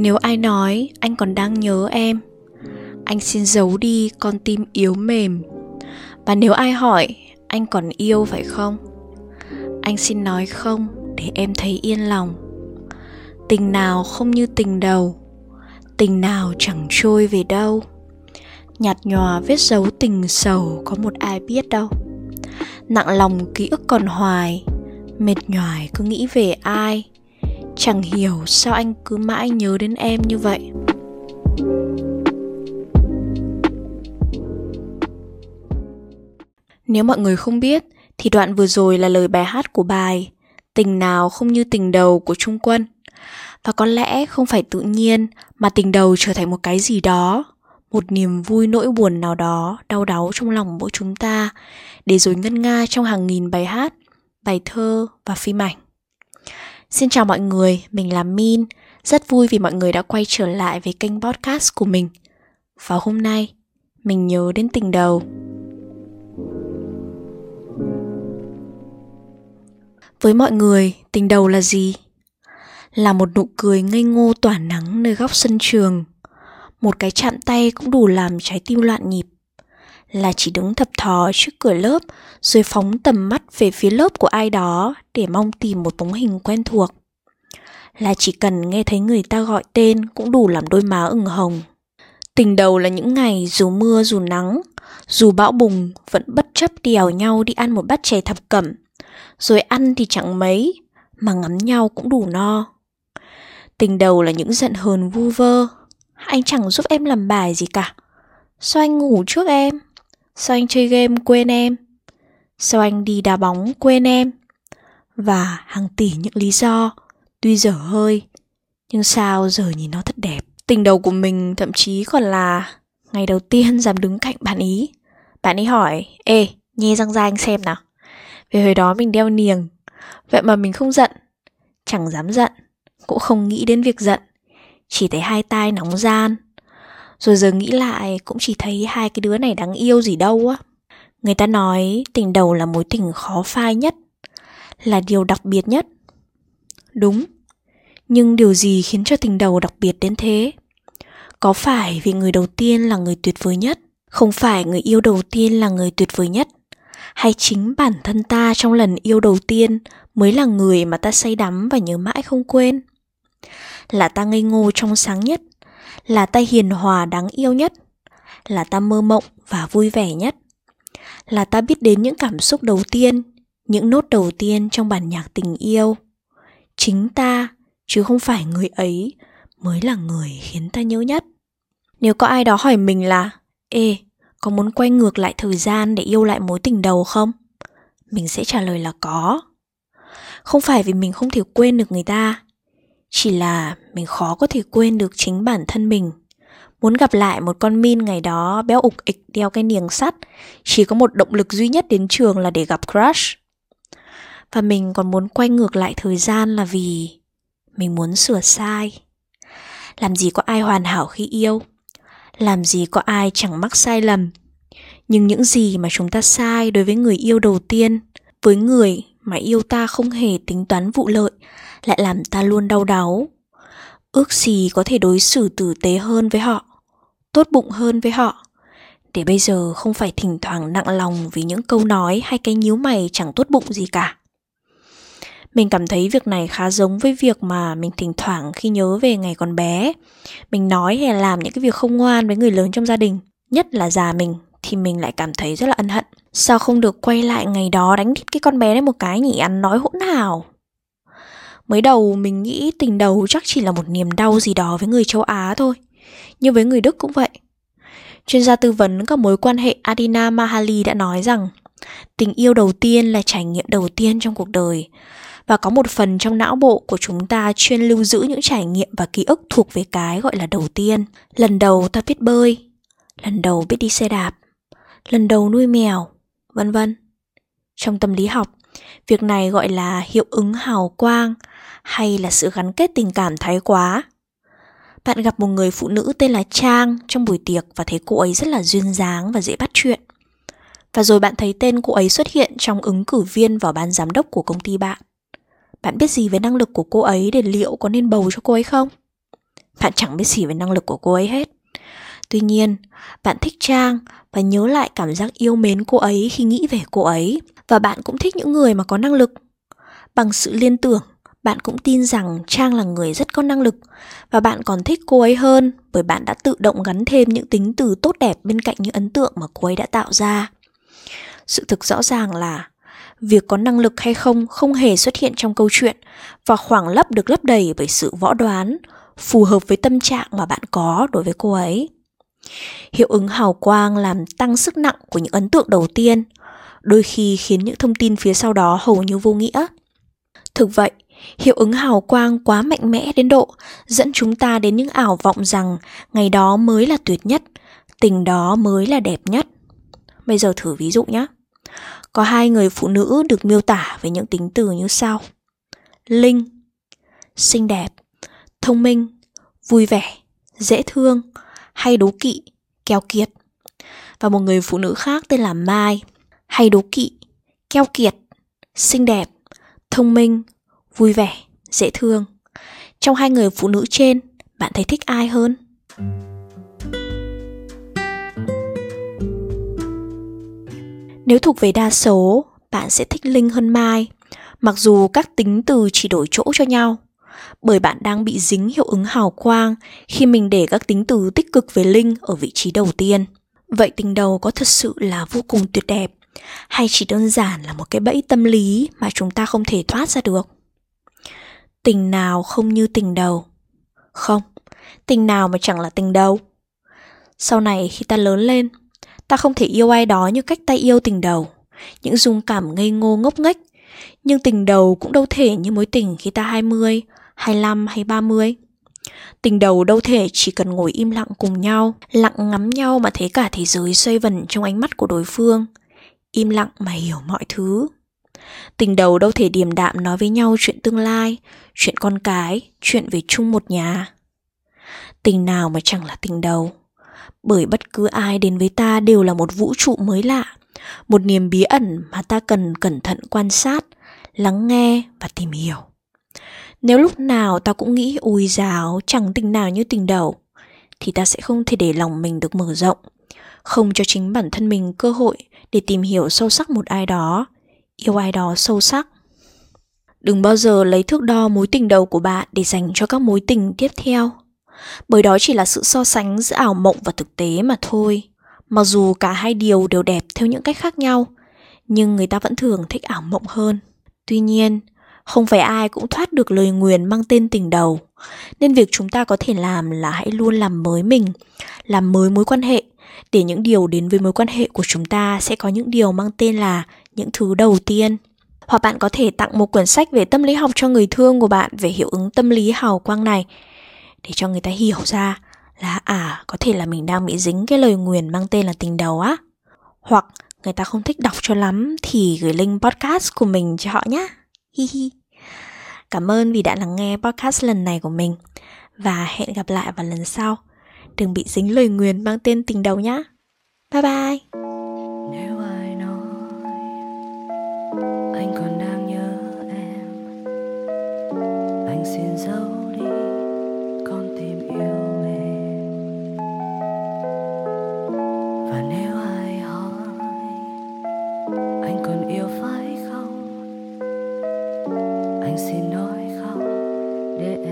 Nếu ai nói, anh còn đang nhớ em. Anh xin giấu đi con tim yếu mềm. Và nếu ai hỏi, anh còn yêu phải không? Anh xin nói không để em thấy yên lòng. Tình nào không như tình đầu, Tình nào chẳng trôi về đâu. Nhạt nhòa vết dấu tình sầu có một ai biết đâu. Nặng lòng ký ức còn hoài, Mệt nhoài cứ nghĩ về ai. Chẳng hiểu sao anh cứ mãi nhớ đến em như vậy. Nếu mọi người không biết, thì đoạn vừa rồi là lời bài hát của bài Tình nào không như tình đầu của Trung Quân. Và có lẽ không phải tự nhiên mà tình đầu trở thành một cái gì đó, một niềm vui nỗi buồn nào đó đau đáu trong lòng mỗi chúng ta để rồi ngân nga trong hàng nghìn bài hát, bài thơ và phim ảnh xin chào mọi người, mình là min. Rất vui vì mọi người đã quay trở lại với kênh podcast của mình. Và hôm nay, mình nhớ đến tình đầu. Với mọi người, tình đầu là gì? Là một nụ cười ngây ngô tỏa nắng nơi góc sân trường. Một cái chạm tay cũng đủ làm trái tim loạn nhịp là chỉ đứng thập thò trước cửa lớp, rồi phóng tầm mắt về phía lớp của ai đó để mong tìm một bóng hình quen thuộc. Là chỉ cần nghe thấy người ta gọi tên cũng đủ làm đôi má ửng hồng. Tình đầu là những ngày dù mưa dù nắng, dù bão bùng vẫn bất chấp đèo nhau đi ăn một bát chè thập cẩm. Rồi ăn thì chẳng mấy, mà ngắm nhau cũng đủ no. Tình đầu là những giận hờn vu vơ. Anh chẳng giúp em làm bài gì cả. Sao anh ngủ trước em? Sao anh chơi game quên em? Sao anh đi đá bóng quên em? Và hàng tỷ những lý do, Tuy dở hơi, Nhưng sao giờ nhìn nó thật đẹp. Tình đầu của mình thậm chí còn là Ngày đầu tiên dám đứng cạnh bạn ý. Bạn ấy hỏi, Ê, nhe răng ra anh xem nào. Về hồi đó mình đeo niềng, Vậy mà mình không giận. Chẳng dám giận, Cũng không nghĩ đến việc giận. Chỉ thấy hai tai nóng gian rồi giờ nghĩ lại, cũng chỉ thấy hai cái đứa này đáng yêu gì đâu á. Người ta nói tình đầu là mối tình khó phai nhất, là điều đặc biệt nhất. Đúng, nhưng điều gì khiến cho tình đầu đặc biệt đến thế? Có phải vì người đầu tiên là người tuyệt vời nhất? Không phải người yêu đầu tiên là người tuyệt vời nhất? Hay chính bản thân ta trong lần yêu đầu tiên mới là người mà ta say đắm và nhớ mãi không quên? Là ta ngây ngô trong sáng nhất là ta hiền hòa đáng yêu nhất, là ta mơ mộng và vui vẻ nhất, là ta biết đến những cảm xúc đầu tiên, những nốt đầu tiên trong bản nhạc tình yêu. Chính ta, chứ không phải người ấy, mới là người khiến ta nhớ nhất. Nếu có ai đó hỏi mình là, ê, có muốn quay ngược lại thời gian để yêu lại mối tình đầu không? Mình sẽ trả lời là có. Không phải vì mình không thể quên được người ta chỉ là mình khó có thể quên được chính bản thân mình. Muốn gặp lại một con min ngày đó béo ục ịch đeo cái niềng sắt, chỉ có một động lực duy nhất đến trường là để gặp crush. Và mình còn muốn quay ngược lại thời gian là vì mình muốn sửa sai. Làm gì có ai hoàn hảo khi yêu? Làm gì có ai chẳng mắc sai lầm? Nhưng những gì mà chúng ta sai đối với người yêu đầu tiên, với người mà yêu ta không hề tính toán vụ lợi, lại làm ta luôn đau đáu. Ước gì có thể đối xử tử tế hơn với họ, tốt bụng hơn với họ. Để bây giờ không phải thỉnh thoảng nặng lòng vì những câu nói hay cái nhíu mày chẳng tốt bụng gì cả. Mình cảm thấy việc này khá giống với việc mà mình thỉnh thoảng khi nhớ về ngày còn bé, mình nói hay làm những cái việc không ngoan với người lớn trong gia đình, nhất là già mình, thì mình lại cảm thấy rất là ân hận sao không được quay lại ngày đó đánh thịt cái con bé đấy một cái nhỉ ăn nói hỗn hào Mới đầu mình nghĩ tình đầu chắc chỉ là một niềm đau gì đó với người châu Á thôi. Nhưng với người Đức cũng vậy. Chuyên gia tư vấn các mối quan hệ Adina Mahali đã nói rằng tình yêu đầu tiên là trải nghiệm đầu tiên trong cuộc đời và có một phần trong não bộ của chúng ta chuyên lưu giữ những trải nghiệm và ký ức thuộc về cái gọi là đầu tiên. Lần đầu ta biết bơi, lần đầu biết đi xe đạp, lần đầu nuôi mèo, vân vân. Trong tâm lý học, việc này gọi là hiệu ứng hào quang hay là sự gắn kết tình cảm thái quá bạn gặp một người phụ nữ tên là trang trong buổi tiệc và thấy cô ấy rất là duyên dáng và dễ bắt chuyện và rồi bạn thấy tên cô ấy xuất hiện trong ứng cử viên vào ban giám đốc của công ty bạn bạn biết gì về năng lực của cô ấy để liệu có nên bầu cho cô ấy không Bạn chẳng biết gì về năng lực của cô ấy hết. Tuy nhiên, bạn thích Trang và nhớ lại cảm giác yêu mến cô ấy khi nghĩ về cô ấy. Và bạn cũng thích những người mà có năng lực. Bằng sự liên tưởng, bạn cũng tin rằng Trang là người rất có năng lực và bạn còn thích cô ấy hơn bởi bạn đã tự động gắn thêm những tính từ tốt đẹp bên cạnh những ấn tượng mà cô ấy đã tạo ra. Sự thực rõ ràng là việc có năng lực hay không không hề xuất hiện trong câu chuyện và khoảng lấp được lấp đầy bởi sự võ đoán phù hợp với tâm trạng mà bạn có đối với cô ấy hiệu ứng hào quang làm tăng sức nặng của những ấn tượng đầu tiên, đôi khi khiến những thông tin phía sau đó hầu như vô nghĩa. Thực vậy, hiệu ứng hào quang quá mạnh mẽ đến độ dẫn chúng ta đến những ảo vọng rằng ngày đó mới là tuyệt nhất, tình đó mới là đẹp nhất. Bây giờ thử ví dụ nhé có hai người phụ nữ được miêu tả với những tính từ như sau. Linh, xinh đẹp, thông minh, vui vẻ, dễ thương hay đố kỵ keo kiệt. Và một người phụ nữ khác tên là mai. Hay đố kỵ keo kiệt xinh đẹp thông minh vui vẻ dễ thương. Trong hai người phụ nữ trên bạn thấy thích ai hơn? Nếu thuộc về đa số, bạn sẽ thích Linh hơn Mai, mặc dù các tính từ chỉ đổi chỗ cho nhau. Bởi bạn đang bị dính hiệu ứng hào quang khi mình để các tính từ tích cực về Linh ở vị trí đầu tiên. Vậy tình đầu có thật sự là vô cùng tuyệt đẹp hay chỉ đơn giản là một cái bẫy tâm lý mà chúng ta không thể thoát ra được? Tình nào không như tình đầu? Không, tình nào mà chẳng là tình đầu. Sau này khi ta lớn lên, Ta không thể yêu ai đó như cách ta yêu tình đầu, những dung cảm ngây ngô ngốc nghếch. Nhưng tình đầu cũng đâu thể như mối tình khi ta 20, 25 hay 30. Tình đầu đâu thể chỉ cần ngồi im lặng cùng nhau, lặng ngắm nhau mà thấy cả thế giới xoay vần trong ánh mắt của đối phương. Im lặng mà hiểu mọi thứ. Tình đầu đâu thể điềm đạm nói với nhau chuyện tương lai, chuyện con cái, chuyện về chung một nhà. Tình nào mà chẳng là tình đầu bởi bất cứ ai đến với ta đều là một vũ trụ mới lạ một niềm bí ẩn mà ta cần cẩn thận quan sát lắng nghe và tìm hiểu nếu lúc nào ta cũng nghĩ ui giáo chẳng tình nào như tình đầu thì ta sẽ không thể để lòng mình được mở rộng không cho chính bản thân mình cơ hội để tìm hiểu sâu sắc một ai đó yêu ai đó sâu sắc đừng bao giờ lấy thước đo mối tình đầu của bạn để dành cho các mối tình tiếp theo bởi đó chỉ là sự so sánh giữa ảo mộng và thực tế mà thôi. Mặc dù cả hai điều đều đẹp theo những cách khác nhau, nhưng người ta vẫn thường thích ảo mộng hơn. Tuy nhiên, không phải ai cũng thoát được lời nguyền mang tên tình đầu, nên việc chúng ta có thể làm là hãy luôn làm mới mình, làm mới mối quan hệ, để những điều đến với mối quan hệ của chúng ta sẽ có những điều mang tên là những thứ đầu tiên. Hoặc bạn có thể tặng một quyển sách về tâm lý học cho người thương của bạn về hiệu ứng tâm lý hào quang này để cho người ta hiểu ra là à có thể là mình đang bị dính cái lời nguyền mang tên là tình đầu á. Hoặc người ta không thích đọc cho lắm thì gửi link podcast của mình cho họ nhé hi hi cảm ơn vì đã lắng nghe podcast lần này của mình. Và hẹn gặp lại vào lần sau. Đừng bị dính lời nguyền mang tên tình đầu nhé bye bye. Nếu ai nói, anh còn đang nhớ em. Anh xin dấu chẳng